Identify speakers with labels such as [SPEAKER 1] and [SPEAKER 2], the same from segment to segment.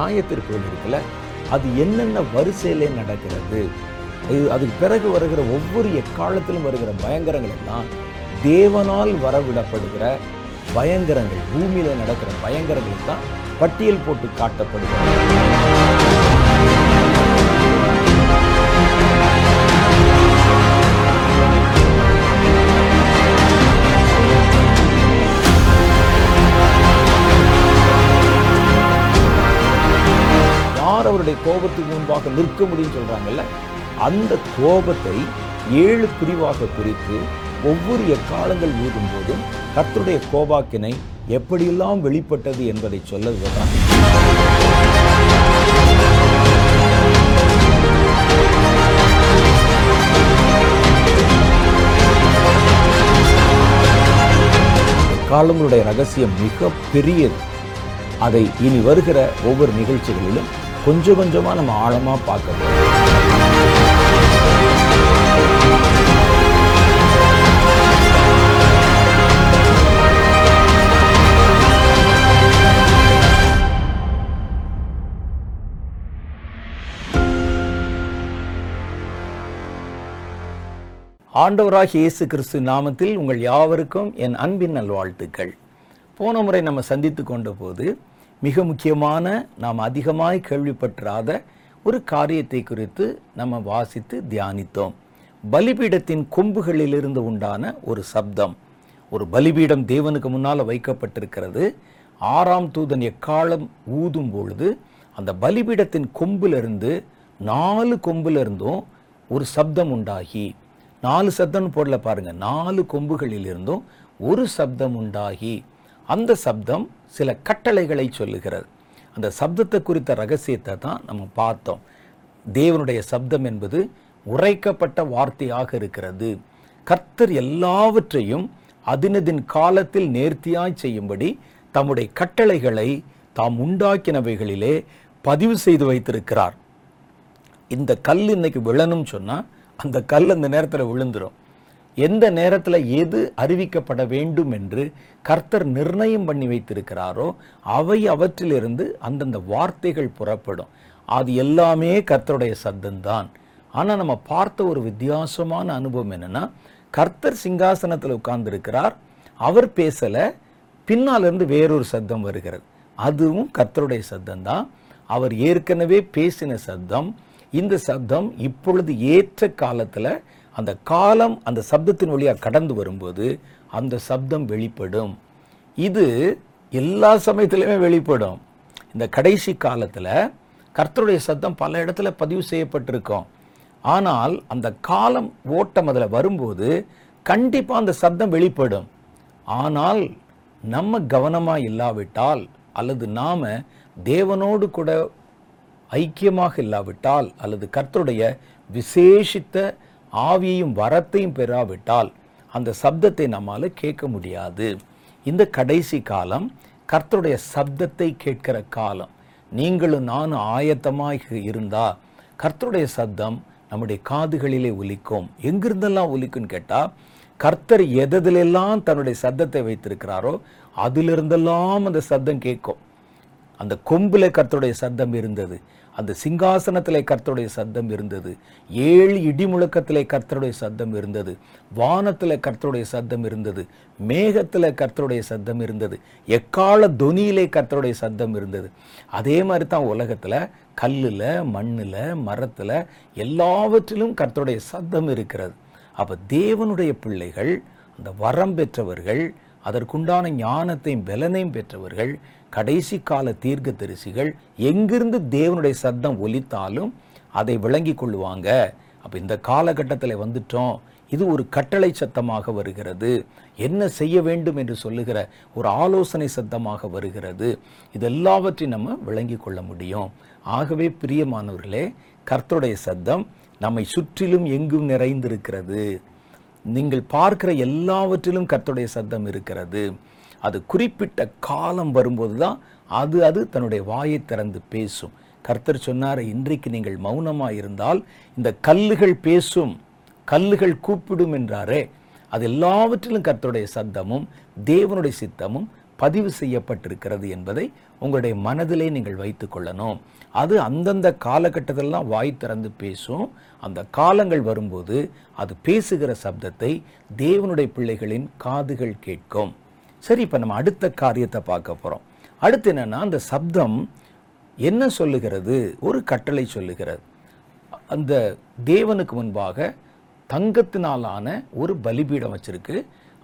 [SPEAKER 1] நியாய தீர்ப்புகள் அது என்னென்ன வரிசையிலே நடக்கிறது இது அதுக்கு பிறகு வருகிற ஒவ்வொரு எக்காலத்திலும் வருகிற பயங்கரங்கள் எல்லாம் தேவனால் வரவிடப்படுகிற பயங்கரங்கள் பூமியில் நடக்கிற பயங்கரங்கள் தான் பட்டியல் போட்டு காட்டப்படுகிறது ஆண்டவருடைய கோபத்துக்கு முன்பாக நிற்க முடியும்னு சொல்கிறாங்கல்ல அந்த கோபத்தை ஏழு பிரிவாக பிரித்து ஒவ்வொரு எக்காலங்கள் மீதும் போதும் கத்தருடைய கோபாக்கினை எப்படியெல்லாம் வெளிப்பட்டது என்பதை சொல்ல விடுறாங்க காலங்களுடைய ரகசியம் மிக பெரியது அதை இனி வருகிற ஒவ்வொரு நிகழ்ச்சிகளிலும் கொஞ்சம் கொஞ்சமாக நம்ம ஆழமாக பார்க்கணும்
[SPEAKER 2] ஆண்டவராக இயேசு கிறிஸ்து நாமத்தில் உங்கள் யாவருக்கும் என் அன்பின் நல்வாழ்த்துக்கள் போன முறை நம்ம சந்தித்து கொண்ட போது மிக முக்கியமான நாம் அதிகமாய் கேள்விப்பற்றாத ஒரு காரியத்தை குறித்து நம்ம வாசித்து தியானித்தோம் பலிபீடத்தின் கொம்புகளிலிருந்து உண்டான ஒரு சப்தம் ஒரு பலிபீடம் தேவனுக்கு முன்னால் வைக்கப்பட்டிருக்கிறது ஆறாம் தூதன் எக்காலம் ஊதும் பொழுது அந்த பலிபீடத்தின் கொம்பிலிருந்து நாலு கொம்பிலிருந்தும் ஒரு சப்தம் உண்டாகி நாலு சப்தம்னு போடல பாருங்கள் நாலு கொம்புகளிலிருந்தும் ஒரு சப்தம் உண்டாகி அந்த சப்தம் சில கட்டளைகளை சொல்லுகிறது அந்த சப்தத்தை குறித்த ரகசியத்தை தான் நம்ம பார்த்தோம் தேவனுடைய சப்தம் என்பது உரைக்கப்பட்ட வார்த்தையாக இருக்கிறது கர்த்தர் எல்லாவற்றையும் அதினதின் காலத்தில் நேர்த்தியாய் செய்யும்படி தம்முடைய கட்டளைகளை தாம் உண்டாக்கினவைகளிலே பதிவு செய்து வைத்திருக்கிறார் இந்த கல் இன்னைக்கு விழணும்னு சொன்னால் அந்த கல் அந்த நேரத்தில் விழுந்துடும் எந்த நேரத்தில் எது அறிவிக்கப்பட வேண்டும் என்று கர்த்தர் நிர்ணயம் பண்ணி வைத்திருக்கிறாரோ அவை அவற்றிலிருந்து அந்தந்த வார்த்தைகள் புறப்படும் அது எல்லாமே கர்த்தருடைய சத்தம்தான் ஆனால் நம்ம பார்த்த ஒரு வித்தியாசமான அனுபவம் என்னென்னா கர்த்தர் சிங்காசனத்தில் உட்கார்ந்துருக்கிறார் அவர் பேசலை பின்னாலிருந்து வேறொரு சத்தம் வருகிறது அதுவும் கர்த்தருடைய சத்தம்தான் தான் அவர் ஏற்கனவே பேசின சத்தம் இந்த சத்தம் இப்பொழுது ஏற்ற காலத்தில் அந்த காலம் அந்த சப்தத்தின் வழியாக கடந்து வரும்போது அந்த சப்தம் வெளிப்படும் இது எல்லா சமயத்திலையுமே வெளிப்படும் இந்த கடைசி காலத்தில் கர்த்தருடைய சத்தம் பல இடத்துல பதிவு செய்யப்பட்டிருக்கோம் ஆனால் அந்த காலம் ஓட்டம் அதில் வரும்போது கண்டிப்பாக அந்த சப்தம் வெளிப்படும் ஆனால் நம்ம கவனமாக இல்லாவிட்டால் அல்லது நாம் தேவனோடு கூட ஐக்கியமாக இல்லாவிட்டால் அல்லது கர்த்தருடைய விசேஷித்த ஆவியையும் வரத்தையும் பெறாவிட்டால் அந்த சப்தத்தை நம்மால் கேட்க முடியாது இந்த கடைசி காலம் கர்த்தருடைய சப்தத்தை கேட்கிற காலம் நீங்களும் நானும் ஆயத்தமாக இருந்தால் கர்த்தருடைய சப்தம் நம்முடைய காதுகளிலே ஒலிக்கும் எங்கிருந்தெல்லாம் ஒலிக்கும்னு கேட்டால் கர்த்தர் எதிலெல்லாம் தன்னுடைய சத்தத்தை வைத்திருக்கிறாரோ அதிலிருந்தெல்லாம் அந்த சத்தம் கேட்கும் அந்த கொம்பில் கர்த்தருடைய சத்தம் இருந்தது அந்த சிங்காசனத்திலே கர்த்தருடைய சத்தம் இருந்தது ஏழு இடி முழக்கத்தில் கர்த்தருடைய சத்தம் இருந்தது வானத்தில் கர்த்தருடைய சத்தம் இருந்தது மேகத்தில் கர்த்தருடைய சத்தம் இருந்தது எக்கால தொனியிலே கர்த்தருடைய சத்தம் இருந்தது அதே மாதிரி தான் உலகத்தில் கல்லில் மண்ணில் மரத்தில் எல்லாவற்றிலும் கர்த்தருடைய சத்தம் இருக்கிறது அப்போ தேவனுடைய பிள்ளைகள் அந்த வரம் பெற்றவர்கள் அதற்குண்டான ஞானத்தையும் பலனையும் பெற்றவர்கள் கடைசி கால தீர்க்க தரிசிகள் எங்கிருந்து தேவனுடைய சத்தம் ஒலித்தாலும் அதை விளங்கி கொள்வாங்க அப்போ இந்த காலகட்டத்தில் வந்துட்டோம் இது ஒரு கட்டளை சத்தமாக வருகிறது என்ன செய்ய வேண்டும் என்று சொல்லுகிற ஒரு ஆலோசனை சத்தமாக வருகிறது இதெல்லாவற்றையும் நம்ம விளங்கி கொள்ள முடியும் ஆகவே பிரியமானவர்களே கர்த்தருடைய சத்தம் நம்மை சுற்றிலும் எங்கும் நிறைந்திருக்கிறது நீங்கள் பார்க்கிற எல்லாவற்றிலும் கர்த்தருடைய சத்தம் இருக்கிறது அது குறிப்பிட்ட காலம் வரும்போது தான் அது அது தன்னுடைய வாயை திறந்து பேசும் கர்த்தர் சொன்னார் இன்றைக்கு நீங்கள் மௌனமாக இருந்தால் இந்த கல்லுகள் பேசும் கல்லுகள் கூப்பிடும் என்றாரே அது எல்லாவற்றிலும் கர்த்தருடைய சத்தமும் தேவனுடைய சித்தமும் பதிவு செய்யப்பட்டிருக்கிறது என்பதை உங்களுடைய மனதிலே நீங்கள் வைத்து கொள்ளணும் அது அந்தந்த காலகட்டத்திலலாம் வாய் திறந்து பேசும் அந்த காலங்கள் வரும்போது அது பேசுகிற சப்தத்தை தேவனுடைய பிள்ளைகளின் காதுகள் கேட்கும் சரி இப்போ நம்ம அடுத்த காரியத்தை பார்க்க போகிறோம் அடுத்து என்னென்னா அந்த சப்தம் என்ன சொல்லுகிறது ஒரு கட்டளை சொல்லுகிறது அந்த தேவனுக்கு முன்பாக தங்கத்தினாலான ஒரு பலிபீடம் வச்சுருக்கு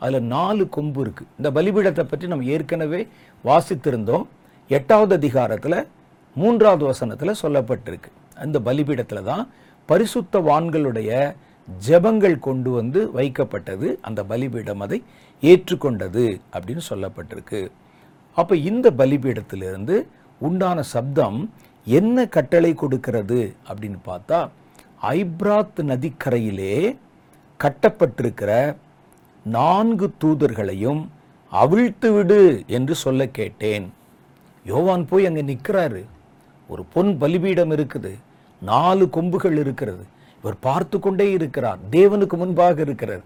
[SPEAKER 2] அதில் நாலு கொம்பு இருக்குது இந்த பலிபீடத்தை பற்றி நம்ம ஏற்கனவே வாசித்திருந்தோம் எட்டாவது அதிகாரத்தில் மூன்றாவது வசனத்தில் சொல்லப்பட்டிருக்கு அந்த பலிபீடத்தில் தான் பரிசுத்தவான்களுடைய ஜபங்கள் கொண்டு வந்து வைக்கப்பட்டது அந்த பலிபீடம் அதை ஏற்றுக்கொண்டது அப்படின்னு சொல்லப்பட்டிருக்கு அப்போ இந்த பலிபீடத்திலிருந்து உண்டான சப்தம் என்ன கட்டளை கொடுக்கிறது அப்படின்னு பார்த்தா ஐப்ராத் நதிக்கரையிலே கட்டப்பட்டிருக்கிற நான்கு தூதர்களையும் அவிழ்த்து விடு என்று சொல்ல கேட்டேன் யோவான் போய் அங்கே நிற்கிறாரு ஒரு பொன் பலிபீடம் இருக்குது நாலு கொம்புகள் இருக்கிறது அவர் பார்த்து கொண்டே இருக்கிறார் தேவனுக்கு முன்பாக இருக்கிறார்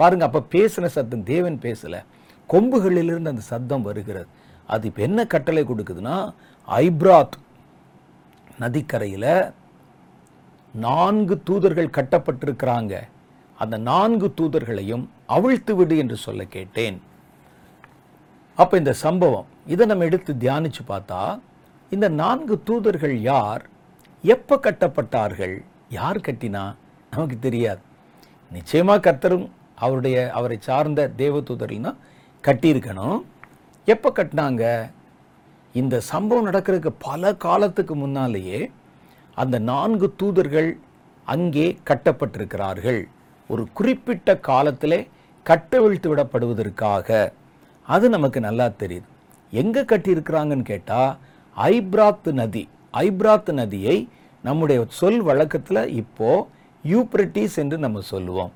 [SPEAKER 2] பாருங்க அப்போ பேசின சத்தம் தேவன் பேசலை கொம்புகளிலிருந்து அந்த சத்தம் வருகிறது அது இப்போ என்ன கட்டளை கொடுக்குதுன்னா ஐப்ராத் நதிக்கரையில் நான்கு தூதர்கள் கட்டப்பட்டிருக்கிறாங்க அந்த நான்கு தூதர்களையும் அவிழ்த்து விடு என்று சொல்ல கேட்டேன் அப்போ இந்த சம்பவம் இதை நம்ம எடுத்து தியானித்து பார்த்தா இந்த நான்கு தூதர்கள் யார் எப்போ கட்டப்பட்டார்கள் யார் கட்டினா நமக்கு தெரியாது நிச்சயமாக கர்த்தரும் அவருடைய அவரை சார்ந்த தேவதூதர்கள்னா கட்டியிருக்கணும் எப்போ கட்டினாங்க இந்த சம்பவம் நடக்கிறதுக்கு பல காலத்துக்கு முன்னாலேயே அந்த நான்கு தூதர்கள் அங்கே கட்டப்பட்டிருக்கிறார்கள் ஒரு குறிப்பிட்ட காலத்தில் கட்டவிழ்த்து விடப்படுவதற்காக அது நமக்கு நல்லா தெரியுது எங்கே கட்டியிருக்கிறாங்கன்னு கேட்டால் ஐப்ராத் நதி ஐப்ராத் நதியை நம்முடைய சொல் வழக்கத்தில் இப்போது யூப்ரட்டிஸ் என்று நம்ம சொல்லுவோம்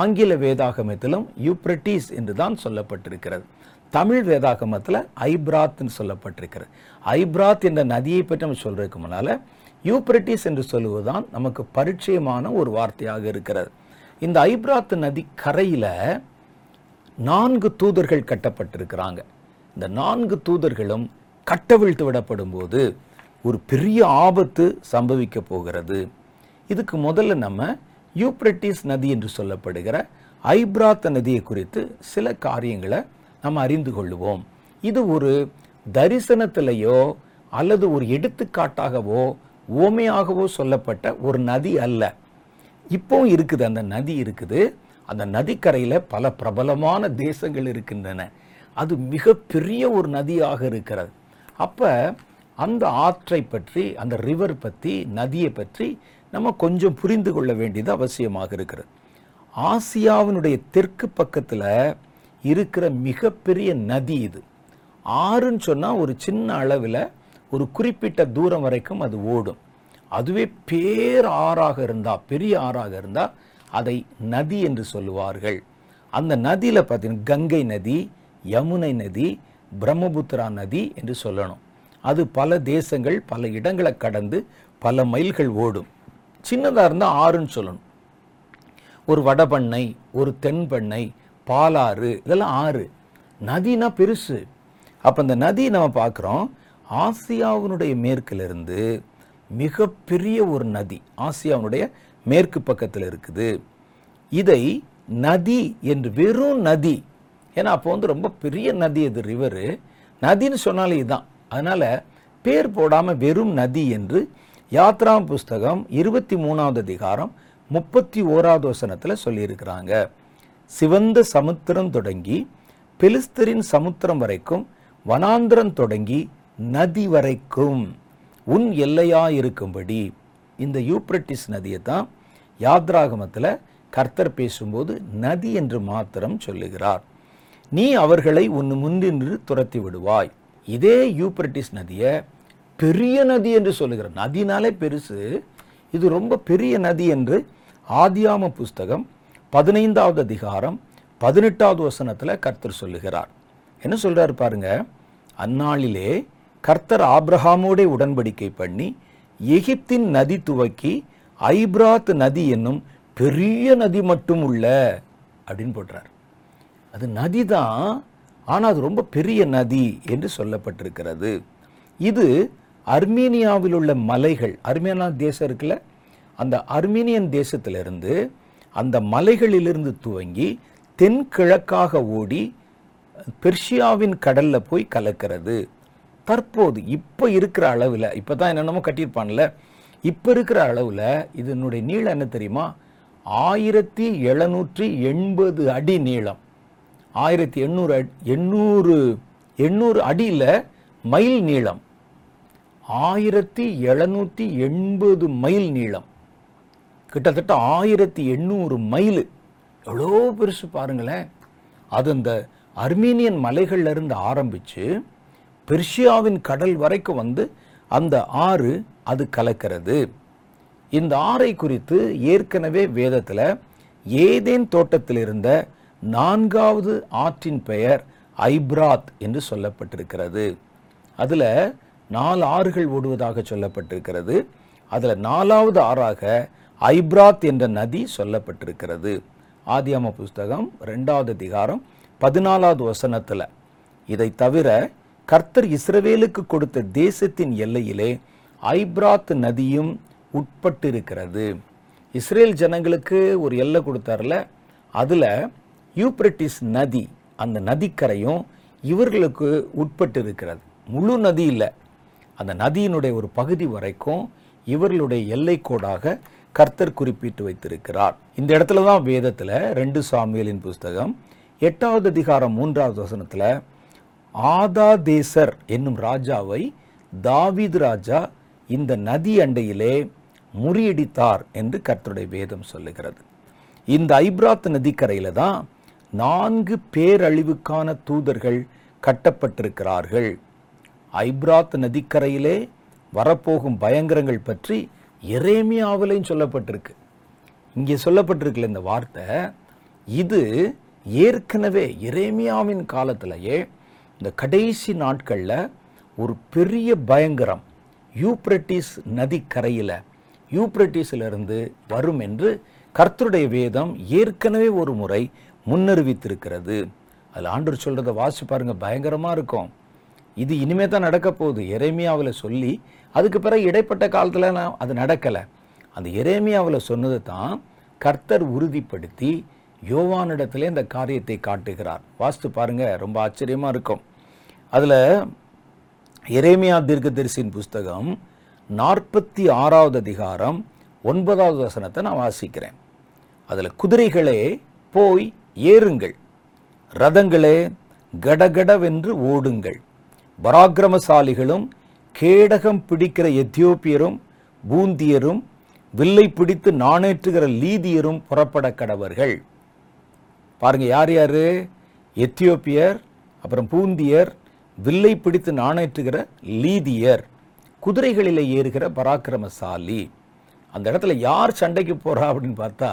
[SPEAKER 2] ஆங்கில வேதாகமத்திலும் யூப்ரட்டிஸ் என்று தான் சொல்லப்பட்டிருக்கிறது தமிழ் வேதாகமத்தில் ஐப்ராத்னு சொல்லப்பட்டிருக்கிறது ஐப்ராத் என்ற நதியை பற்றி நம்ம சொல்கிறதுக்கு முன்னால் யூப்ரட்டிஸ் என்று சொல்லுவதுதான் நமக்கு பரிச்சயமான ஒரு வார்த்தையாக இருக்கிறது இந்த ஐப்ராத் நதி கரையில் நான்கு தூதர்கள் கட்டப்பட்டிருக்கிறாங்க இந்த நான்கு தூதர்களும் கட்டவிழ்த்து விடப்படும் போது ஒரு பெரிய ஆபத்து சம்பவிக்க போகிறது இதுக்கு முதல்ல நம்ம யூப்ரட்டிஸ் நதி என்று சொல்லப்படுகிற ஐப்ராத்த நதியை குறித்து சில காரியங்களை நம்ம அறிந்து கொள்வோம் இது ஒரு தரிசனத்திலேயோ அல்லது ஒரு எடுத்துக்காட்டாகவோ ஓமையாகவோ சொல்லப்பட்ட ஒரு நதி அல்ல இப்போ இருக்குது அந்த நதி இருக்குது அந்த நதிக்கரையில் பல பிரபலமான தேசங்கள் இருக்கின்றன அது மிகப்பெரிய ஒரு நதியாக இருக்கிறது அப்போ அந்த ஆற்றை பற்றி அந்த ரிவர் பற்றி நதியை பற்றி நம்ம கொஞ்சம் புரிந்து கொள்ள வேண்டியது அவசியமாக இருக்கிறது ஆசியாவினுடைய தெற்கு பக்கத்தில் இருக்கிற மிகப்பெரிய நதி இது ஆறுன்னு சொன்னால் ஒரு சின்ன அளவில் ஒரு குறிப்பிட்ட தூரம் வரைக்கும் அது ஓடும் அதுவே பேர் ஆறாக இருந்தால் பெரிய ஆறாக இருந்தால் அதை நதி என்று சொல்லுவார்கள் அந்த நதியில் பார்த்தீங்கன்னா கங்கை நதி யமுனை நதி பிரம்மபுத்திரா நதி என்று சொல்லணும் அது பல தேசங்கள் பல இடங்களை கடந்து பல மைல்கள் ஓடும் சின்னதாக இருந்தால் ஆறுன்னு சொல்லணும் ஒரு வடபண்ணை ஒரு தென்பண்ணை பாலாறு இதெல்லாம் ஆறு நதினா பெருசு அப்போ அந்த நதி நம்ம பார்க்குறோம் ஆசியாவினுடைய மேற்கிலிருந்து மிகப்பெரிய ஒரு நதி ஆசியாவினுடைய மேற்கு பக்கத்தில் இருக்குது இதை நதி என்று வெறும் நதி ஏன்னா அப்போ வந்து ரொம்ப பெரிய நதி அது ரிவரு நதின்னு சொன்னாலே இதுதான் அதனால் பேர் போடாமல் வெறும் நதி என்று யாத்ரா புஸ்தகம் இருபத்தி மூணாவது அதிகாரம் முப்பத்தி ஓராவது வசனத்தில் சொல்லியிருக்கிறாங்க சிவந்த சமுத்திரம் தொடங்கி பெலிஸ்தரின் சமுத்திரம் வரைக்கும் வனாந்திரம் தொடங்கி நதி வரைக்கும் உன் எல்லையாக இருக்கும்படி இந்த யூப்ரட்டிஸ் நதியை தான் யாத்ராகமத்தில் கர்த்தர் பேசும்போது நதி என்று மாத்திரம் சொல்லுகிறார் நீ அவர்களை உன் முன்னின்று துரத்தி விடுவாய் இதே யூப்ரட்டிஸ் நதியை பெரிய நதி என்று சொல்லுகிற நதினாலே பெருசு இது ரொம்ப பெரிய நதி என்று ஆதியாம புஸ்தகம் பதினைந்தாவது அதிகாரம் பதினெட்டாவது வசனத்தில் கர்த்தர் சொல்லுகிறார் என்ன சொல்கிறார் பாருங்க அந்நாளிலே கர்த்தர் ஆப்ரஹாமோடைய உடன்படிக்கை பண்ணி எகிப்தின் நதி துவக்கி ஐப்ராத் நதி என்னும் பெரிய நதி மட்டும் உள்ள அப்படின்னு போடுறார் அது நதி தான் ஆனால் அது ரொம்ப பெரிய நதி என்று சொல்லப்பட்டிருக்கிறது இது அர்மீனியாவில் உள்ள மலைகள் அர்மேனியா தேசம் இருக்குல்ல அந்த அர்மீனியன் தேசத்திலிருந்து அந்த மலைகளிலிருந்து துவங்கி தென்கிழக்காக ஓடி பெர்ஷியாவின் கடலில் போய் கலக்கிறது தற்போது இப்போ இருக்கிற அளவில் இப்போ தான் என்னென்னமோ கட்டியிருப்பான்ல இப்போ இருக்கிற அளவில் இதனுடைய நீளம் என்ன தெரியுமா ஆயிரத்தி எழுநூற்றி எண்பது அடி நீளம் ஆயிரத்தி எண்ணூறு எண்ணூறு எண்ணூறு அடியில் மைல் நீளம் ஆயிரத்தி எழுநூற்றி எண்பது மைல் நீளம் கிட்டத்தட்ட ஆயிரத்தி எண்ணூறு மைல் எவ்வளோ பெருசு பாருங்களேன் அது அந்த அர்மீனியன் மலைகள்லேருந்து ஆரம்பித்து பெர்ஷியாவின் கடல் வரைக்கும் வந்து அந்த ஆறு அது கலக்கிறது இந்த ஆறை குறித்து ஏற்கனவே வேதத்தில் ஏதேன் தோட்டத்தில் இருந்த நான்காவது ஆற்றின் பெயர் ஐப்ராத் என்று சொல்லப்பட்டிருக்கிறது அதில் நாலு ஆறுகள் ஓடுவதாக சொல்லப்பட்டிருக்கிறது அதில் நாலாவது ஆறாக ஐப்ராத் என்ற நதி சொல்லப்பட்டிருக்கிறது ஆதியாம புஸ்தகம் ரெண்டாவது அதிகாரம் பதினாலாவது வசனத்தில் இதை தவிர கர்த்தர் இஸ்ரவேலுக்கு கொடுத்த தேசத்தின் எல்லையிலே ஐப்ராத் நதியும் உட்பட்டிருக்கிறது இஸ்ரேல் ஜனங்களுக்கு ஒரு எல்லை கொடுத்தார்ல அதில் யூப்ரட்டிஸ் நதி அந்த நதிக்கரையும் இவர்களுக்கு உட்பட்டு இருக்கிறது முழு நதி இல்லை அந்த நதியினுடைய ஒரு பகுதி வரைக்கும் இவர்களுடைய எல்லை கோடாக கர்த்தர் குறிப்பிட்டு வைத்திருக்கிறார் இந்த இடத்துல தான் வேதத்தில் ரெண்டு சாமியலின் புஸ்தகம் எட்டாவது அதிகாரம் மூன்றாவது வசனத்தில் ஆதாதேசர் என்னும் ராஜாவை தாவிது ராஜா இந்த நதி அண்டையிலே முறியடித்தார் என்று கர்த்தருடைய வேதம் சொல்லுகிறது இந்த ஐப்ராத் நதிக்கரையில் தான் நான்கு பேரழிவுக்கான தூதர்கள் கட்டப்பட்டிருக்கிறார்கள் ஐப்ராத் நதிக்கரையிலே வரப்போகும் பயங்கரங்கள் பற்றி எரேமியாவிலையும் சொல்லப்பட்டிருக்கு இங்கே சொல்லப்பட்டிருக்கல இந்த வார்த்தை இது ஏற்கனவே எரேமியாவின் காலத்திலேயே இந்த கடைசி நாட்களில் ஒரு பெரிய பயங்கரம் யூப்ரட்டிஸ் நதிக்கரையில் யூப்ரட்டிஸிலிருந்து வரும் என்று கர்த்தருடைய வேதம் ஏற்கனவே ஒரு முறை முன்னறிவித்திருக்கிறது அதில் ஆண்டவர் சொல்கிறத வாசி பாருங்கள் பயங்கரமாக இருக்கும் இது இனிமே தான் நடக்க போகுது இறைமையாவில் சொல்லி அதுக்கு பிறகு இடைப்பட்ட காலத்தில் அது நடக்கலை அந்த இறைமையாவில் சொன்னது தான் கர்த்தர் உறுதிப்படுத்தி யோவானிடத்திலே இந்த காரியத்தை காட்டுகிறார் வாஸ்து பாருங்கள் ரொம்ப ஆச்சரியமாக இருக்கும் அதில் எரேமியா தரிசின் புஸ்தகம் நாற்பத்தி ஆறாவது அதிகாரம் ஒன்பதாவது வசனத்தை நான் வாசிக்கிறேன் அதில் குதிரைகளே போய் ஏறுங்கள் ரதங்களே கடகடவென்று ஓடுங்கள் பராக்கிரமசாலிகளும் கேடகம் பிடிக்கிற எத்தியோப்பியரும் பூந்தியரும் வில்லை பிடித்து நாணேற்றுகிற லீதியரும் புறப்பட கடவர்கள் பாருங்கள் யார் யார் எத்தியோப்பியர் அப்புறம் பூந்தியர் வில்லை பிடித்து நாணேற்றுகிற லீதியர் குதிரைகளில் ஏறுகிற பராக்கிரமசாலி அந்த இடத்துல யார் சண்டைக்கு போகிறா அப்படின்னு பார்த்தா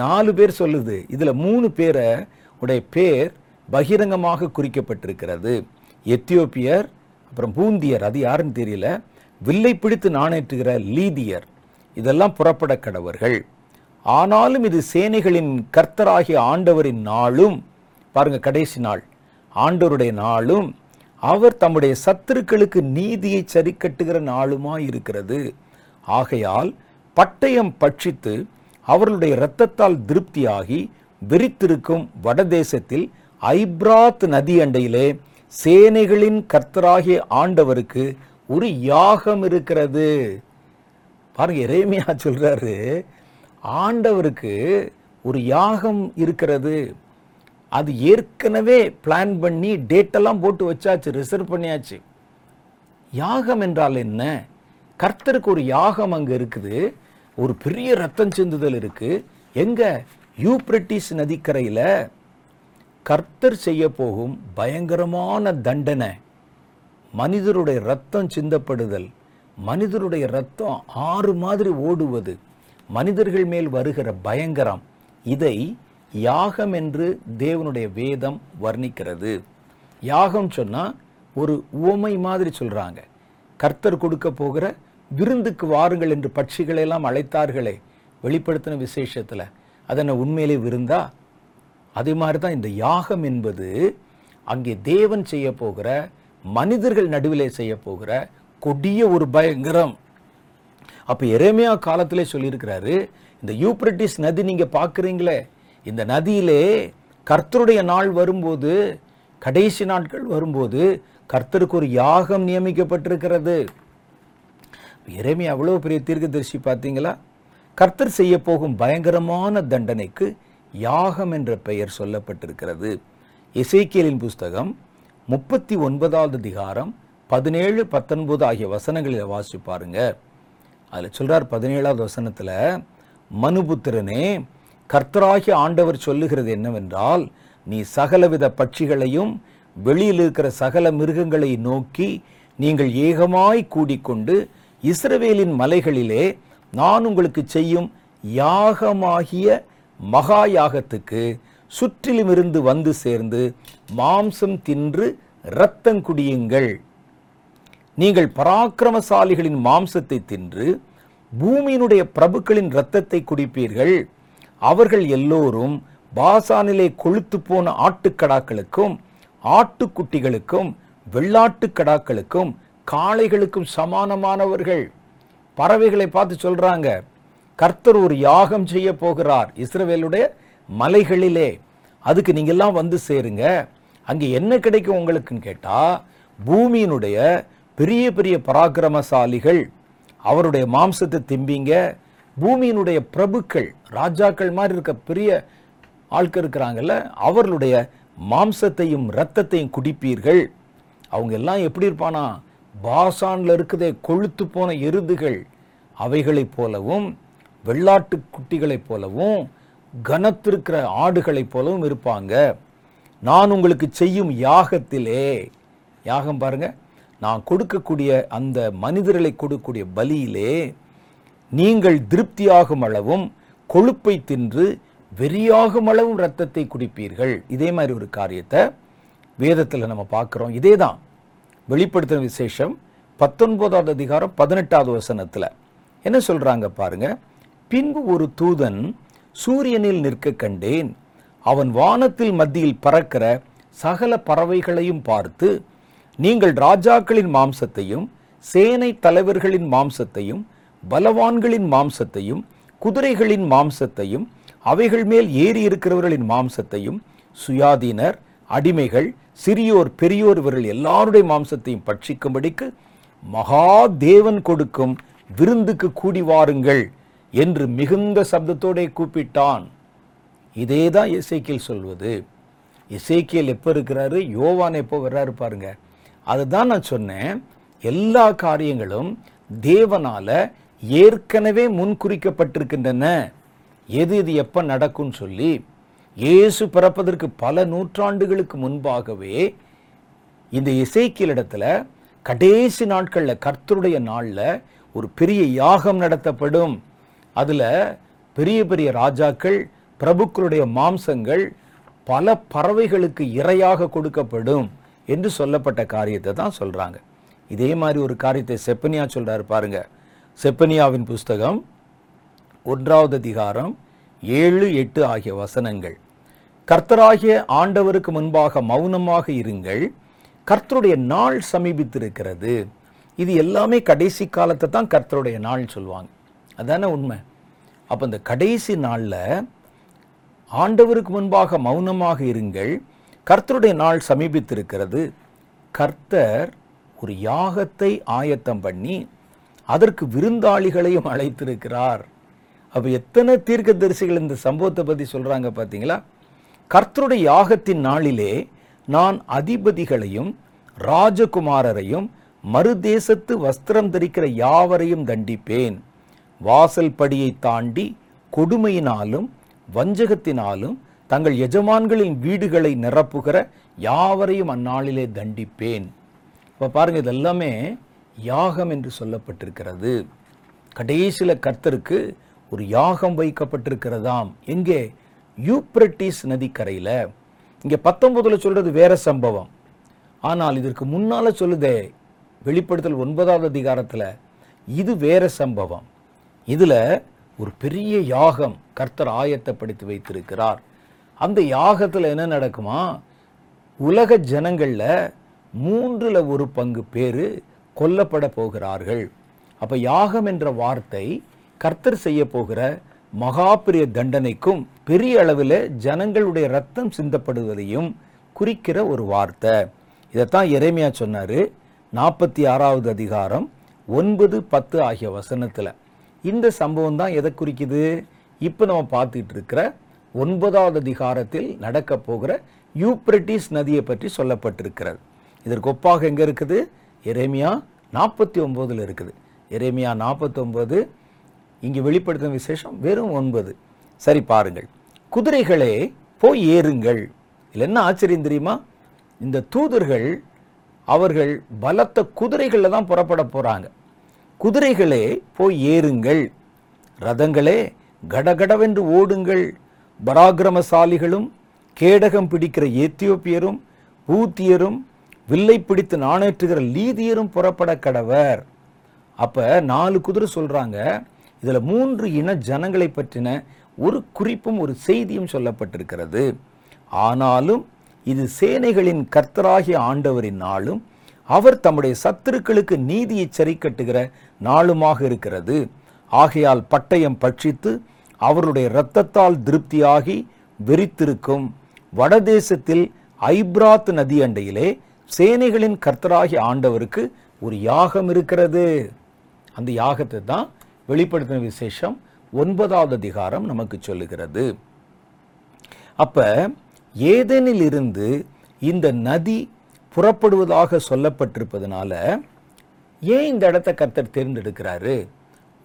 [SPEAKER 2] நாலு பேர் சொல்லுது இதில் மூணு பேரை உடைய பேர் பகிரங்கமாக குறிக்கப்பட்டிருக்கிறது எத்தியோப்பியர் அப்புறம் பூந்தியர் அது யாருன்னு தெரியல வில்லை பிடித்து நாணேற்றுகிற லீதியர் இதெல்லாம் புறப்பட கடவர்கள் ஆனாலும் இது சேனைகளின் கர்த்தராகிய ஆண்டவரின் நாளும் பாருங்க கடைசி நாள் ஆண்டவருடைய நாளும் அவர் தம்முடைய சத்துருக்களுக்கு நீதியை சரிக்கட்டுகிற நாளுமாய் இருக்கிறது ஆகையால் பட்டயம் பட்சித்து அவர்களுடைய இரத்தத்தால் திருப்தியாகி வெறித்திருக்கும் வடதேசத்தில் ஐப்ராத் நதி அண்டையிலே சேனைகளின் கர்த்தராகிய ஆண்டவருக்கு ஒரு யாகம் இருக்கிறது பாருங்க இறைமையா சொல்றாரு ஆண்டவருக்கு ஒரு யாகம் இருக்கிறது அது ஏற்கனவே பிளான் பண்ணி டேட்டெல்லாம் போட்டு வச்சாச்சு ரிசர்வ் பண்ணியாச்சு யாகம் என்றால் என்ன கர்த்தருக்கு ஒரு யாகம் அங்கே இருக்குது ஒரு பெரிய ரத்தம் சிந்துதல் இருக்குது எங்க யூப்ரட்டிஸ் நதிக்கரையில் கர்த்தர் செய்ய போகும் பயங்கரமான தண்டனை மனிதருடைய ரத்தம் சிந்தப்படுதல் மனிதருடைய ரத்தம் ஆறு மாதிரி ஓடுவது மனிதர்கள் மேல் வருகிற பயங்கரம் இதை யாகம் என்று தேவனுடைய வேதம் வர்ணிக்கிறது யாகம் சொன்னால் ஒரு உவமை மாதிரி சொல்கிறாங்க கர்த்தர் கொடுக்க போகிற விருந்துக்கு வாருங்கள் என்று பட்சிகளெல்லாம் அழைத்தார்களே வெளிப்படுத்தின விசேஷத்தில் அதனை உண்மையிலே விருந்தா அதே மாதிரி தான் இந்த யாகம் என்பது அங்கே தேவன் செய்ய போகிற மனிதர்கள் நடுவிலே செய்ய போகிற கொடிய ஒரு பயங்கரம் அப்போ எரேமையா காலத்திலே சொல்லியிருக்கிறாரு இந்த யூப்ரட்டிஸ் நதி நீங்கள் பார்க்குறீங்களே இந்த நதியிலே கர்த்தருடைய நாள் வரும்போது கடைசி நாட்கள் வரும்போது கர்த்தருக்கு ஒரு யாகம் நியமிக்கப்பட்டிருக்கிறது இறைமை அவ்வளோ பெரிய தீர்க்கதரிசி பார்த்தீங்களா கர்த்தர் செய்ய போகும் பயங்கரமான தண்டனைக்கு யாகம் என்ற பெயர் சொல்லப்பட்டிருக்கிறது இசைக்கியலின் புஸ்தகம் முப்பத்தி ஒன்பதாவது அதிகாரம் பதினேழு பத்தொன்பது ஆகிய வசனங்களில் வாசி பாருங்க அதில் சொல்கிறார் பதினேழாவது வசனத்தில் மனுபுத்திரனே கர்த்தராகி ஆண்டவர் சொல்லுகிறது என்னவென்றால் நீ சகலவித பட்சிகளையும் வெளியில் இருக்கிற சகல மிருகங்களை நோக்கி நீங்கள் ஏகமாய் கூடிக்கொண்டு இஸ்ரவேலின் மலைகளிலே நான் உங்களுக்கு செய்யும் யாகமாகிய மகா யாகத்துக்கு சுற்றிலும் இருந்து வந்து சேர்ந்து மாம்சம் தின்று இரத்தம் குடியுங்கள் நீங்கள் பராக்கிரமசாலிகளின் மாம்சத்தை தின்று பூமியினுடைய பிரபுக்களின் இரத்தத்தை குடிப்பீர்கள் அவர்கள் எல்லோரும் பாசானிலே கொழுத்து போன ஆட்டுக்கடாக்களுக்கும் ஆட்டுக்குட்டிகளுக்கும் வெள்ளாட்டு கடாக்களுக்கும் காளைகளுக்கும் சமானமானவர்கள் பறவைகளை பார்த்து சொல்கிறாங்க கர்த்தர் ஒரு யாகம் செய்ய போகிறார் இஸ்ரவேலுடைய மலைகளிலே அதுக்கு நீங்கள்லாம் வந்து சேருங்க அங்கே என்ன கிடைக்கும் உங்களுக்குன்னு கேட்டால் பூமியினுடைய பெரிய பெரிய பராக்கிரமசாலிகள் அவருடைய மாம்சத்தை திம்பிங்க பூமியினுடைய பிரபுக்கள் ராஜாக்கள் மாதிரி இருக்க பெரிய ஆட்கள் இருக்கிறாங்கல்ல அவர்களுடைய மாம்சத்தையும் இரத்தத்தையும் குடிப்பீர்கள் அவங்க எல்லாம் எப்படி இருப்பானா பாசானில் இருக்குதே கொழுத்து போன எருதுகள் அவைகளைப் போலவும் வெள்ளாட்டு குட்டிகளைப் போலவும் கனத்திருக்கிற ஆடுகளைப் போலவும் இருப்பாங்க நான் உங்களுக்கு செய்யும் யாகத்திலே யாகம் பாருங்க நான் கொடுக்கக்கூடிய அந்த மனிதர்களை கொடுக்கக்கூடிய பலியிலே நீங்கள் திருப்தியாகும் அளவும் கொழுப்பை தின்று வெறியாகும் அளவும் ரத்தத்தை குடிப்பீர்கள் இதே மாதிரி ஒரு காரியத்தை வேதத்தில் நம்ம பார்க்குறோம் இதே தான் வெளிப்படுத்தின விசேஷம் பத்தொன்பதாவது அதிகாரம் பதினெட்டாவது வசனத்தில் என்ன சொல்கிறாங்க பாருங்க பின்பு ஒரு தூதன் சூரியனில் நிற்க கண்டேன் அவன் வானத்தில் மத்தியில் பறக்கிற சகல பறவைகளையும் பார்த்து நீங்கள் ராஜாக்களின் மாம்சத்தையும் சேனை தலைவர்களின் மாம்சத்தையும் பலவான்களின் மாம்சத்தையும் குதிரைகளின் மாம்சத்தையும் அவைகள் மேல் ஏறி இருக்கிறவர்களின் மாம்சத்தையும் சுயாதீனர் அடிமைகள் சிறியோர் பெரியோர் இவர்கள் எல்லாருடைய மாம்சத்தையும் பட்சிக்கும்படிக்கு மகா தேவன் கொடுக்கும் விருந்துக்கு கூடி வாருங்கள் என்று மிகுந்த சப்தத்தோடே கூப்பிட்டான் இதே தான் இசைக்கியல் சொல்வது இசைக்கியல் எப்போ இருக்கிறாரு யோவான் எப்போ வர்றாரு பாருங்க அதுதான் நான் சொன்னேன் எல்லா காரியங்களும் தேவனால் ஏற்கனவே முன்குறிக்கப்பட்டிருக்கின்றன எது இது எப்போ நடக்கும்னு சொல்லி இயேசு பிறப்பதற்கு பல நூற்றாண்டுகளுக்கு முன்பாகவே இந்த இடத்துல கடைசி நாட்களில் கர்த்தருடைய நாளில் ஒரு பெரிய யாகம் நடத்தப்படும் அதில் பெரிய பெரிய ராஜாக்கள் பிரபுக்களுடைய மாம்சங்கள் பல பறவைகளுக்கு இரையாக கொடுக்கப்படும் என்று சொல்லப்பட்ட காரியத்தை தான் சொல்கிறாங்க இதே மாதிரி ஒரு காரியத்தை செப்பனியா சொல்கிறாரு பாருங்க செப்பனியாவின் புஸ்தகம் ஒன்றாவது அதிகாரம் ஏழு எட்டு ஆகிய வசனங்கள் கர்த்தராகிய ஆண்டவருக்கு முன்பாக மௌனமாக இருங்கள் கர்த்தருடைய நாள் சமீபித்திருக்கிறது இது எல்லாமே கடைசி காலத்தை தான் கர்த்தருடைய நாள் சொல்லுவாங்க அதான உண்மை அப்போ இந்த கடைசி நாளில் ஆண்டவருக்கு முன்பாக மௌனமாக இருங்கள் கர்த்தருடைய நாள் சமீபித்திருக்கிறது கர்த்தர் ஒரு யாகத்தை ஆயத்தம் பண்ணி அதற்கு விருந்தாளிகளையும் அழைத்திருக்கிறார் அப்போ எத்தனை தீர்க்க தரிசிகள் இந்த சம்பவத்தை பற்றி சொல்கிறாங்க பார்த்தீங்களா கர்த்தருடைய யாகத்தின் நாளிலே நான் அதிபதிகளையும் ராஜகுமாரரையும் மறுதேசத்து வஸ்திரம் தரிக்கிற யாவரையும் தண்டிப்பேன் வாசல் படியை தாண்டி கொடுமையினாலும் வஞ்சகத்தினாலும் தங்கள் எஜமான்களின் வீடுகளை நிரப்புகிற யாவரையும் அந்நாளிலே தண்டிப்பேன் இப்போ பாருங்கள் இதெல்லாமே யாகம் என்று சொல்லப்பட்டிருக்கிறது கடைசியில் கர்த்தருக்கு ஒரு யாகம் வைக்கப்பட்டிருக்கிறதாம் எங்கே யூப்ரட்டிஸ் நதிக்கரையில் இங்கே பத்தொன்பதில் சொல்கிறது வேற சம்பவம் ஆனால் இதற்கு முன்னால் சொல்லுதே வெளிப்படுத்தல் ஒன்பதாவது அதிகாரத்தில் இது வேற சம்பவம் இதில் ஒரு பெரிய யாகம் கர்த்தர் ஆயத்தப்படுத்தி வைத்திருக்கிறார் அந்த யாகத்தில் என்ன நடக்குமா உலக ஜனங்களில் மூன்றில் ஒரு பங்கு பேர் கொல்லப்பட போகிறார்கள் அப்போ யாகம் என்ற வார்த்தை கர்த்தர் செய்ய போகிற மகாபிரிய தண்டனைக்கும் பெரிய அளவில் ஜனங்களுடைய ரத்தம் சிந்தப்படுவதையும் குறிக்கிற ஒரு வார்த்தை இதைத்தான் இறைமையா சொன்னார் நாற்பத்தி ஆறாவது அதிகாரம் ஒன்பது பத்து ஆகிய வசனத்தில் இந்த சம்பவம் தான் எதை குறிக்குது இப்போ நம்ம பார்த்துட்டு இருக்கிற ஒன்பதாவது அதிகாரத்தில் நடக்க போகிற யூப்ரட்டிஸ் நதியை பற்றி சொல்லப்பட்டிருக்கிறது இதற்கு ஒப்பாக எங்கே இருக்குது எரேமியா நாற்பத்தி ஒம்போதில் இருக்குது எரேமியா நாற்பத்தி ஒம்பது இங்கு வெளிப்படுத்தும் விசேஷம் வெறும் ஒன்பது சரி பாருங்கள் குதிரைகளே போய் ஏறுங்கள் இல்லை என்ன ஆச்சரியம் தெரியுமா இந்த தூதர்கள் அவர்கள் பலத்த குதிரைகளில் தான் புறப்பட போகிறாங்க குதிரைகளே போய் ஏறுங்கள் ரதங்களே கடகடவென்று ஓடுங்கள் பராக்கிரமசாலிகளும் கேடகம் பிடிக்கிற எத்தியோப்பியரும் பூத்தியரும் வில்லை பிடித்து நாணேற்றுகிற லீதியரும் புறப்பட கடவர் அப்போ நாலு குதிரை சொல்கிறாங்க இதில் மூன்று இன ஜனங்களை பற்றின ஒரு குறிப்பும் ஒரு செய்தியும் சொல்லப்பட்டிருக்கிறது ஆனாலும் இது சேனைகளின் கர்த்தராகிய ஆண்டவரின் நாளும் அவர் தம்முடைய சத்துருக்களுக்கு நீதியை சரி கட்டுகிற நாளுமாக இருக்கிறது ஆகையால் பட்டயம் பட்சித்து அவருடைய இரத்தத்தால் திருப்தியாகி வெறித்திருக்கும் வடதேசத்தில் ஐப்ராத் நதி அண்டையிலே சேனைகளின் கர்த்தராகி ஆண்டவருக்கு ஒரு யாகம் இருக்கிறது அந்த யாகத்தை தான் வெளிப்படுத்தின விசேஷம் ஒன்பதாவது அதிகாரம் நமக்கு சொல்லுகிறது அப்ப ஏதேனில் இருந்து இந்த நதி புறப்படுவதாக சொல்லப்பட்டிருப்பதனால ஏன் இந்த இடத்த கர்த்தர் தேர்ந்தெடுக்கிறாரு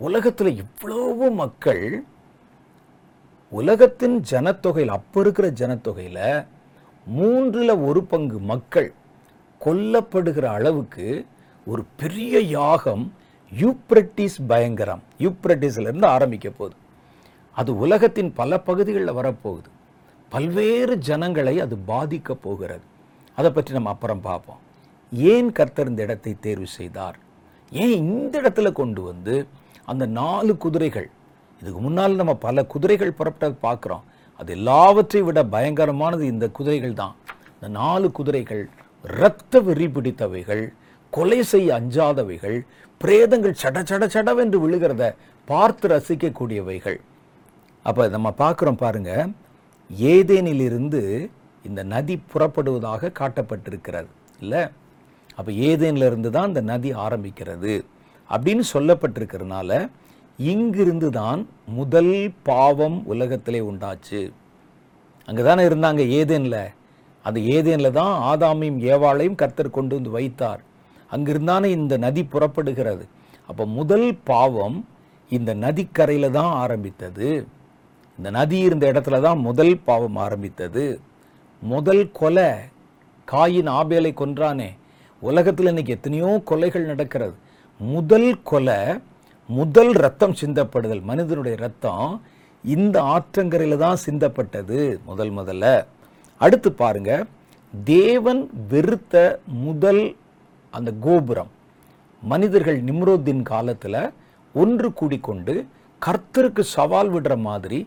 [SPEAKER 2] உலகத்தில் இவ்வளவு மக்கள் உலகத்தின் ஜனத்தொகையில் அப்போ இருக்கிற ஜனத்தொகையில் மூன்றில் ஒரு பங்கு மக்கள் கொல்லப்படுகிற அளவுக்கு ஒரு பெரிய யாகம் யூப்ரட்டிஸ் பயங்கரம் யூப்ரட்டிஸ்லேருந்து ஆரம்பிக்க போகுது அது உலகத்தின் பல பகுதிகளில் வரப்போகுது பல்வேறு ஜனங்களை அது பாதிக்க போகிறது அதை பற்றி நம்ம அப்புறம் பார்ப்போம் ஏன் கர்த்தர் இந்த இடத்தை தேர்வு செய்தார் ஏன் இந்த இடத்துல கொண்டு வந்து அந்த நாலு குதிரைகள் இதுக்கு முன்னால் நம்ம பல குதிரைகள் புறப்பட்டது பார்க்குறோம் அது எல்லாவற்றை விட பயங்கரமானது இந்த குதிரைகள் தான் இந்த நாலு குதிரைகள் இரத்த வெறி பிடித்தவைகள் கொலை செய்ய அஞ்சாதவைகள் பிரேதங்கள் சட சட சடவென்று விழுகிறத பார்த்து ரசிக்கக்கூடியவைகள் அப்போ நம்ம பார்க்குறோம் பாருங்க ஏதேனிலிருந்து இந்த நதி புறப்படுவதாக காட்டப்பட்டிருக்கிறது இல்லை அப்போ ஏதேனிலிருந்து தான் இந்த நதி ஆரம்பிக்கிறது அப்படின்னு சொல்லப்பட்டிருக்கிறதுனால இங்கிருந்து தான் முதல் பாவம் உலகத்திலே உண்டாச்சு அங்கே தானே இருந்தாங்க ஏதேனில் அந்த ஏதேனில் தான் ஆதாமையும் ஏவாளையும் கர்த்தர் கொண்டு வந்து வைத்தார் அங்கிருந்தானே இந்த நதி புறப்படுகிறது அப்போ முதல் பாவம் இந்த நதிக்கரையில் தான் ஆரம்பித்தது இந்த நதி இருந்த இடத்துல தான் முதல் பாவம் ஆரம்பித்தது முதல் கொலை காயின் ஆபேலை கொன்றானே உலகத்தில் இன்றைக்கி எத்தனையோ கொலைகள் நடக்கிறது முதல் கொலை முதல் ரத்தம் சிந்தப்படுதல் மனிதனுடைய ரத்தம் இந்த ஆற்றங்கரையில் தான் சிந்தப்பட்டது முதல் முதல்ல அடுத்து பாருங்க தேவன் வெறுத்த முதல் அந்த கோபுரம் மனிதர்கள் நிம்ரோத்தின் காலத்தில் ஒன்று கூடிக்கொண்டு கர்த்தருக்கு சவால் விடுற மாதிரி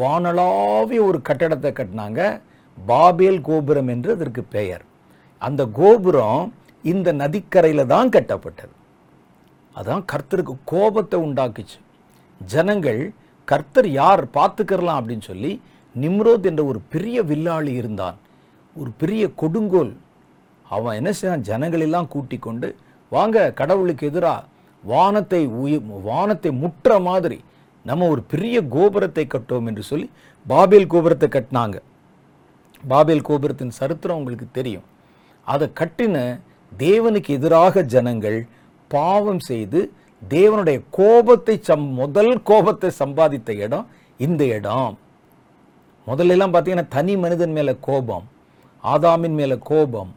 [SPEAKER 2] வானலாவிய ஒரு கட்டடத்தை கட்டினாங்க பாபேல் கோபுரம் என்று அதற்கு பெயர் அந்த கோபுரம் இந்த நதிக்கரையில் தான் கட்டப்பட்டது அதான் கர்த்தருக்கு கோபத்தை உண்டாக்குச்சு ஜனங்கள் கர்த்தர் யார் பார்த்துக்கிறலாம் அப்படின்னு சொல்லி நிம்ரோத் என்ற ஒரு பெரிய வில்லாளி இருந்தான் ஒரு பெரிய கொடுங்கோல் அவன் என்ன செய்யறான் ஜனங்களெல்லாம் கூட்டி கொண்டு வாங்க கடவுளுக்கு எதிராக வானத்தை உய வானத்தை முற்ற மாதிரி நம்ம ஒரு பெரிய கோபுரத்தை கட்டுவோம் என்று சொல்லி பாபேல் கோபுரத்தை கட்டினாங்க பாபேல் கோபுரத்தின் சரித்திரம் உங்களுக்கு தெரியும் அதை கட்டின தேவனுக்கு எதிராக ஜனங்கள் பாவம் செய்து தேவனுடைய கோபத்தை சம் முதல் கோபத்தை சம்பாதித்த இடம் இந்த இடம் முதல்லலாம் பார்த்தீங்கன்னா தனி மனிதன் மேலே கோபம் ஆதாமின் மேலே கோபம்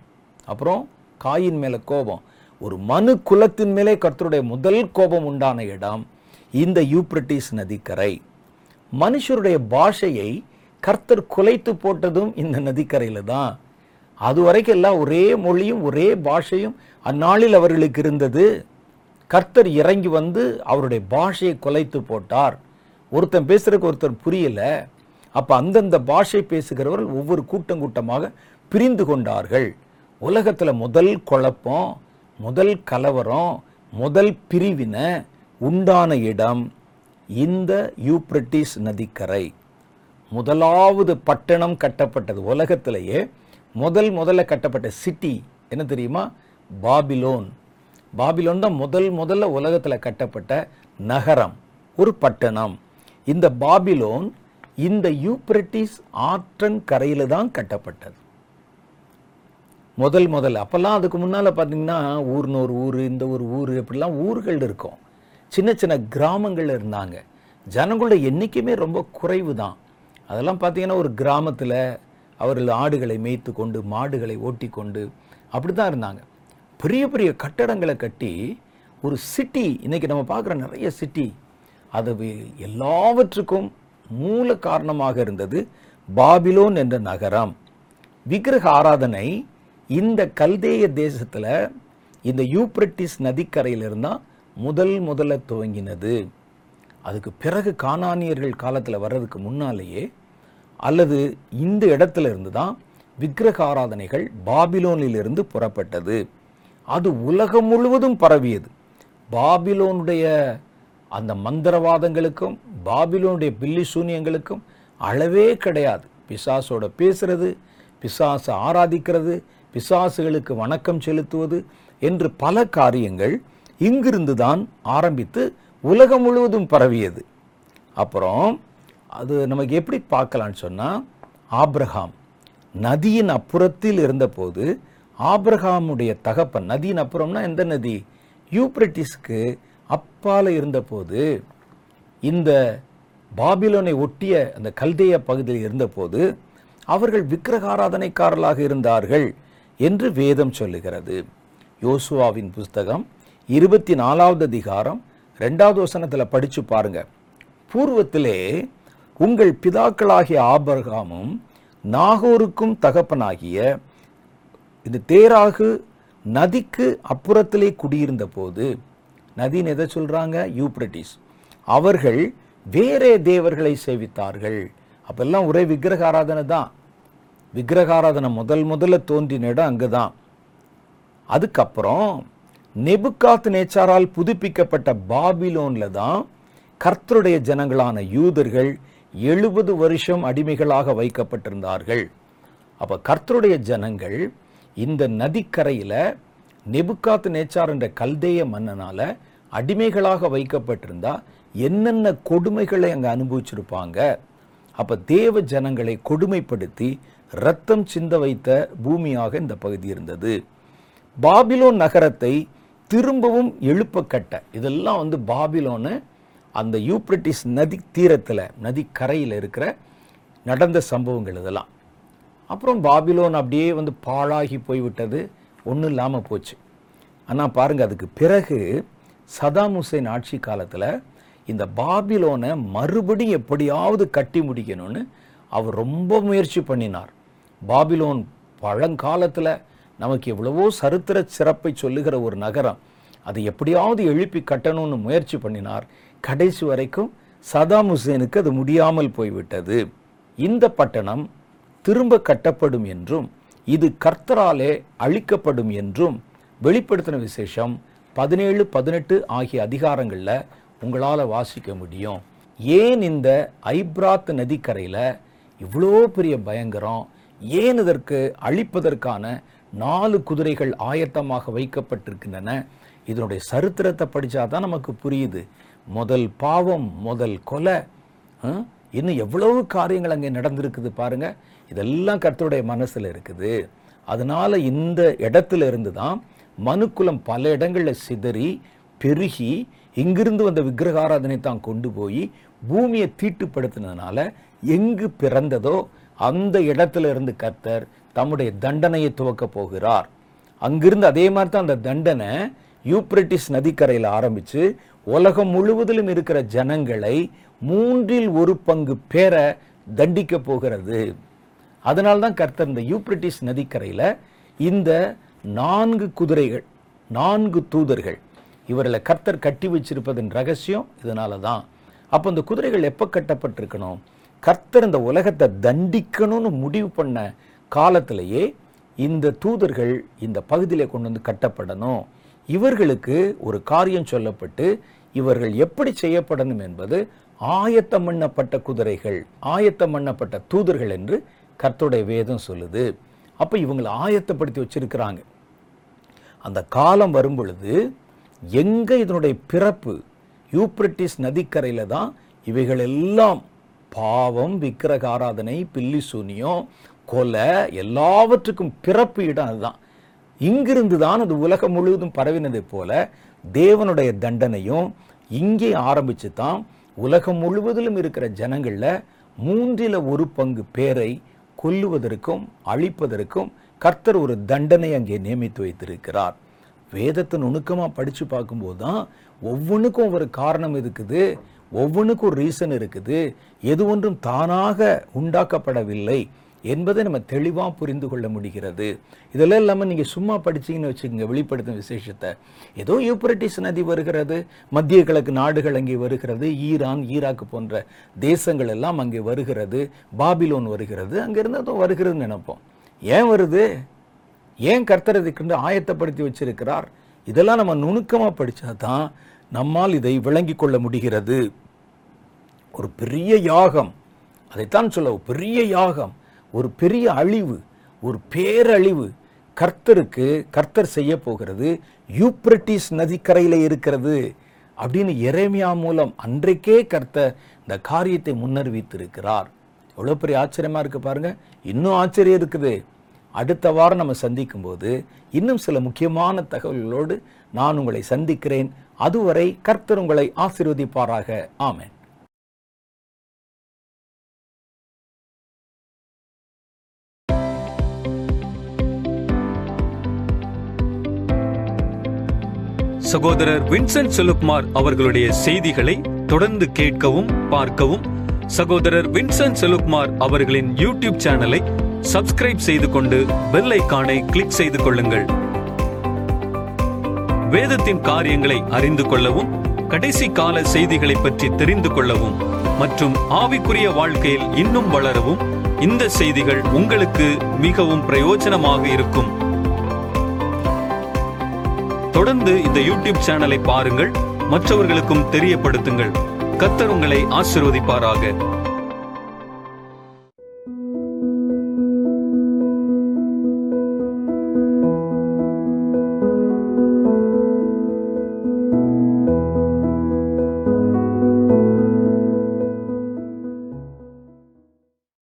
[SPEAKER 2] அப்புறம் காயின் மேலே கோபம் ஒரு மனு குலத்தின் மேலே கர்த்தருடைய முதல் கோபம் உண்டான இடம் இந்த யூப்ரட்டிஸ் நதிக்கரை மனுஷருடைய பாஷையை கர்த்தர் குலைத்து போட்டதும் இந்த நதிக்கரையில் தான் அது வரைக்கும் எல்லாம் ஒரே மொழியும் ஒரே பாஷையும் அந்நாளில் அவர்களுக்கு இருந்தது கர்த்தர் இறங்கி வந்து அவருடைய பாஷையை குலைத்து போட்டார் ஒருத்தன் பேசுகிறதுக்கு ஒருத்தர் புரியலை அப்போ அந்தந்த பாஷை பேசுகிறவர்கள் ஒவ்வொரு கூட்டம் கூட்டமாக பிரிந்து கொண்டார்கள் உலகத்தில் முதல் குழப்பம் முதல் கலவரம் முதல் பிரிவினை உண்டான இடம் இந்த யூப்ரட்டிஸ் நதிக்கரை முதலாவது பட்டணம் கட்டப்பட்டது உலகத்திலேயே முதல் முதல்ல கட்டப்பட்ட சிட்டி என்ன தெரியுமா பாபிலோன் பாபிலோன் தான் முதல் முதல்ல உலகத்தில் கட்டப்பட்ட நகரம் ஒரு பட்டணம் இந்த பாபிலோன் இந்த யூப்ரட்டிஸ் ஆற்றன் கரையில் தான் கட்டப்பட்டது முதல் முதல் அப்போல்லாம் அதுக்கு முன்னால் பார்த்திங்கன்னா ஊர்னு ஒரு ஊர் இந்த ஒரு ஊர் இப்படிலாம் ஊர்கள் இருக்கும் சின்ன சின்ன கிராமங்கள் இருந்தாங்க ஜனங்களோட எண்ணிக்கையுமே ரொம்ப குறைவு தான் அதெல்லாம் பார்த்திங்கன்னா ஒரு கிராமத்தில் அவர்கள் ஆடுகளை மேய்த்து கொண்டு மாடுகளை ஓட்டி கொண்டு அப்படி தான் இருந்தாங்க பெரிய பெரிய கட்டடங்களை கட்டி ஒரு சிட்டி இன்றைக்கி நம்ம பார்க்குற நிறைய சிட்டி அது எல்லாவற்றுக்கும் மூல காரணமாக இருந்தது பாபிலோன் என்ற நகரம் விக்கிரக ஆராதனை இந்த கல்தேய தேசத்தில் இந்த யூப்ரட்டிஸ் நதிக்கரையிலிருந்து தான் முதல் முதல்ல துவங்கினது அதுக்கு பிறகு காணானியர்கள் காலத்தில் வர்றதுக்கு முன்னாலேயே அல்லது இந்த இடத்துல இருந்து தான் விக்கிரக ஆராதனைகள் பாபிலோனிலிருந்து புறப்பட்டது அது உலகம் முழுவதும் பரவியது பாபிலோனுடைய அந்த மந்திரவாதங்களுக்கும் பாபிலோனுடைய பில்லி சூன்யங்களுக்கும் அளவே கிடையாது பிசாசோட பேசுறது பிசாசை ஆராதிக்கிறது பிசாசுகளுக்கு வணக்கம் செலுத்துவது என்று பல காரியங்கள் இங்கிருந்து தான் ஆரம்பித்து உலகம் முழுவதும் பரவியது அப்புறம் அது நமக்கு எப்படி பார்க்கலான்னு சொன்னால் ஆப்ரஹாம் நதியின் அப்புறத்தில் இருந்தபோது ஆப்ரஹாமுடைய தகப்பன் நதியின் அப்புறம்னா எந்த நதி யூப்ரட்டிஸ்க்கு அப்பால் இருந்தபோது இந்த பாபிலோனை ஒட்டிய அந்த கல்தேய பகுதியில் இருந்தபோது அவர்கள் விக்கிரகாராதனைக்காரர்களாக இருந்தார்கள் என்று வேதம் சொல்லுகிறது யோசுவாவின் புஸ்தகம் இருபத்தி நாலாவது அதிகாரம் ரெண்டாவது வசனத்தில் படித்து பாருங்க பூர்வத்திலே உங்கள் பிதாக்களாகிய ஆபர்காமும் நாகூருக்கும் தகப்பனாகிய இந்த தேராகு நதிக்கு அப்புறத்திலே குடியிருந்த போது நதின்னு எதை சொல்கிறாங்க யூப்ரட்டிஸ் அவர்கள் வேறே தேவர்களை சேவித்தார்கள் அப்பெல்லாம் ஒரே விக்கிரக ஆராதனை தான் விக்கிரகாராதனை முதல் முதல்ல தோன்றின இடம் அங்கே தான் அதுக்கப்புறம் நெபுக்காத் நேச்சாரால் புதுப்பிக்கப்பட்ட பாபிலோனில் தான் கர்த்தருடைய ஜனங்களான யூதர்கள் எழுபது வருஷம் அடிமைகளாக வைக்கப்பட்டிருந்தார்கள் அப்போ கர்த்தருடைய ஜனங்கள் இந்த நதிக்கரையில் நெபுக்காத் நேச்சார் என்ற கல்தேய மன்னனால் அடிமைகளாக வைக்கப்பட்டிருந்தா என்னென்ன கொடுமைகளை அங்கே அனுபவிச்சிருப்பாங்க அப்போ தேவ ஜனங்களை கொடுமைப்படுத்தி இரத்தம் சிந்த வைத்த பூமியாக இந்த பகுதி இருந்தது பாபிலோன் நகரத்தை திரும்பவும் எழுப்ப கட்ட இதெல்லாம் வந்து பாபிலோனு அந்த யூப்ரட்டிஸ் நதி தீரத்தில் நதி கரையில் இருக்கிற நடந்த சம்பவங்கள் இதெல்லாம் அப்புறம் பாபிலோன் அப்படியே வந்து பாழாகி போய்விட்டது ஒன்றும் இல்லாமல் போச்சு ஆனால் பாருங்கள் அதுக்கு பிறகு சதாம் ஹுசைன் ஆட்சி காலத்தில் இந்த பாபிலோனை மறுபடியும் எப்படியாவது கட்டி முடிக்கணும்னு அவர் ரொம்ப முயற்சி பண்ணினார் பாபிலோன் பழங்காலத்தில் நமக்கு எவ்வளவோ சரித்திர சிறப்பை சொல்லுகிற ஒரு நகரம் அதை எப்படியாவது எழுப்பி கட்டணும்னு முயற்சி பண்ணினார் கடைசி வரைக்கும் சதாம் ஹுசேனுக்கு அது முடியாமல் போய்விட்டது இந்த பட்டணம் திரும்ப கட்டப்படும் என்றும் இது கர்த்தராலே அழிக்கப்படும் என்றும் வெளிப்படுத்தின விசேஷம் பதினேழு பதினெட்டு ஆகிய அதிகாரங்களில் உங்களால் வாசிக்க முடியும் ஏன் இந்த ஐப்ராத் நதிக்கரையில் இவ்வளோ பெரிய பயங்கரம் ஏன் இதற்கு அழிப்பதற்கான நாலு குதிரைகள் ஆயத்தமாக வைக்கப்பட்டிருக்கின்றன இதனுடைய சரித்திரத்தை படித்தாதான் நமக்கு புரியுது முதல் பாவம் முதல் கொலை இன்னும் எவ்வளவு காரியங்கள் அங்கே நடந்திருக்குது பாருங்கள் இதெல்லாம் கர்த்தருடைய மனசில் இருக்குது அதனால் இந்த இடத்துல இருந்து தான் மனுக்குலம் பல இடங்களில் சிதறி பெருகி இங்கிருந்து வந்த விக்கிரகாராதனை தான் கொண்டு போய் பூமியை தீட்டுப்படுத்தினதுனால எங்கு பிறந்ததோ அந்த இடத்துல இருந்து கர்த்தர் தம்முடைய தண்டனையை துவக்க போகிறார் அங்கிருந்து அதே மாதிரி தான் அந்த தண்டனை யூப்ரட்டிஸ் நதிக்கரையில் ஆரம்பித்து உலகம் முழுவதிலும் இருக்கிற ஜனங்களை மூன்றில் ஒரு பங்கு பேர தண்டிக்க போகிறது அதனால்தான் கர்த்தர் இந்த யூப்ரட்டிஸ் நதிக்கரையில் இந்த நான்கு குதிரைகள் நான்கு தூதர்கள் இவர்களை கர்த்தர் கட்டி வச்சிருப்பதன் ரகசியம் இதனால தான் அப்போ இந்த குதிரைகள் எப்போ கட்டப்பட்டிருக்கணும் கர்த்தர் இந்த உலகத்தை தண்டிக்கணும்னு முடிவு பண்ண காலத்திலேயே இந்த தூதர்கள் இந்த பகுதியில் கொண்டு வந்து கட்டப்படணும் இவர்களுக்கு ஒரு காரியம் சொல்லப்பட்டு இவர்கள் எப்படி செய்யப்படணும் என்பது ஆயத்தம் பண்ணப்பட்ட குதிரைகள் ஆயத்தம் பண்ணப்பட்ட தூதர்கள் என்று கர்த்தருடைய வேதம் சொல்லுது அப்போ இவங்களை ஆயத்தப்படுத்தி வச்சிருக்கிறாங்க அந்த காலம் வரும் பொழுது எங்கே இதனுடைய பிறப்பு யூப்ரிட்டிஸ் நதிக்கரையில் தான் இவைகள் எல்லாம் பாவம் விக்கிரக ஆராதனை பில்லி சூனியம் கொலை எல்லாவற்றுக்கும் பிறப்பு இடம் அதுதான் இங்கிருந்து தான் அது உலகம் முழுவதும் பரவினதை போல தேவனுடைய தண்டனையும் இங்கே ஆரம்பித்து தான் உலகம் முழுவதிலும் இருக்கிற ஜனங்களில் மூன்றில் ஒரு பங்கு பேரை கொல்லுவதற்கும் அழிப்பதற்கும் கர்த்தர் ஒரு தண்டனை அங்கே நியமித்து வைத்திருக்கிறார் வேதத்தை நுணுக்கமாக படித்து பார்க்கும்போது தான் ஒவ்வொன்றுக்கும் ஒரு காரணம் இருக்குது ஒவ்வொன்றுக்கு ஒரு ரீசன் இருக்குது எது ஒன்றும் தானாக உண்டாக்கப்படவில்லை என்பதை நம்ம தெளிவாக புரிந்து கொள்ள முடிகிறது இதெல்லாம் இல்லாமல் நீங்கள் சும்மா படிச்சிங்கன்னு வச்சுக்கோங்க வெளிப்படுத்தும் விசேஷத்தை ஏதோ யூப்ரட்டிஸ் நதி வருகிறது மத்திய கிழக்கு நாடுகள் அங்கே வருகிறது ஈரான் ஈராக்கு போன்ற தேசங்கள் எல்லாம் அங்கே வருகிறது பாபிலோன் வருகிறது அங்கேருந்து அதுவும் வருகிறதுன்னு நினைப்போம் ஏன் வருது ஏன் கர்த்தரதுக்கு ஆயத்தப்படுத்தி வச்சிருக்கிறார் இதெல்லாம் நம்ம நுணுக்கமாக படித்தா தான் நம்மால் இதை விளங்கிக் கொள்ள முடிகிறது ஒரு பெரிய யாகம் அதைத்தான் சொல்ல பெரிய யாகம் ஒரு பெரிய அழிவு ஒரு பேரழிவு கர்த்தருக்கு கர்த்தர் செய்ய போகிறது யூப்ரட்டிஸ் நதிக்கரையில் இருக்கிறது அப்படின்னு எரேமியா மூலம் அன்றைக்கே கர்த்தர் இந்த காரியத்தை முன்னறிவித்திருக்கிறார் எவ்வளோ பெரிய ஆச்சரியமாக இருக்குது பாருங்கள் இன்னும் ஆச்சரியம் இருக்குது அடுத்த வாரம் நம்ம சந்திக்கும் போது இன்னும் சில முக்கியமான தகவல்களோடு நான் உங்களை சந்திக்கிறேன் அதுவரை கர்த்தர் உங்களை ஆசிர்வதிப்பாராக ஆமேன் வின்சென்ட் செலுக்குமார் அவர்களுடைய செய்திகளை தொடர்ந்து கேட்கவும் பார்க்கவும் சகோதரர் வின்சென்ட் அவர்களின் யூடியூப் சேனலை செய்து கொண்டு கிளிக் செய்து கொள்ளுங்கள் வேதத்தின் காரியங்களை அறிந்து கொள்ளவும் கடைசி கால செய்திகளை பற்றி தெரிந்து கொள்ளவும் மற்றும் ஆவிக்குரிய வாழ்க்கையில் இன்னும் வளரவும் இந்த செய்திகள் உங்களுக்கு மிகவும் பிரயோஜனமாக இருக்கும் தொடர்ந்து இந்த யூடியூப் சேனலை பாருங்கள் மற்றவர்களுக்கும் தெரியப்படுத்துங்கள் கத்தர் உங்களை ஆசிர்வதிப்பாராக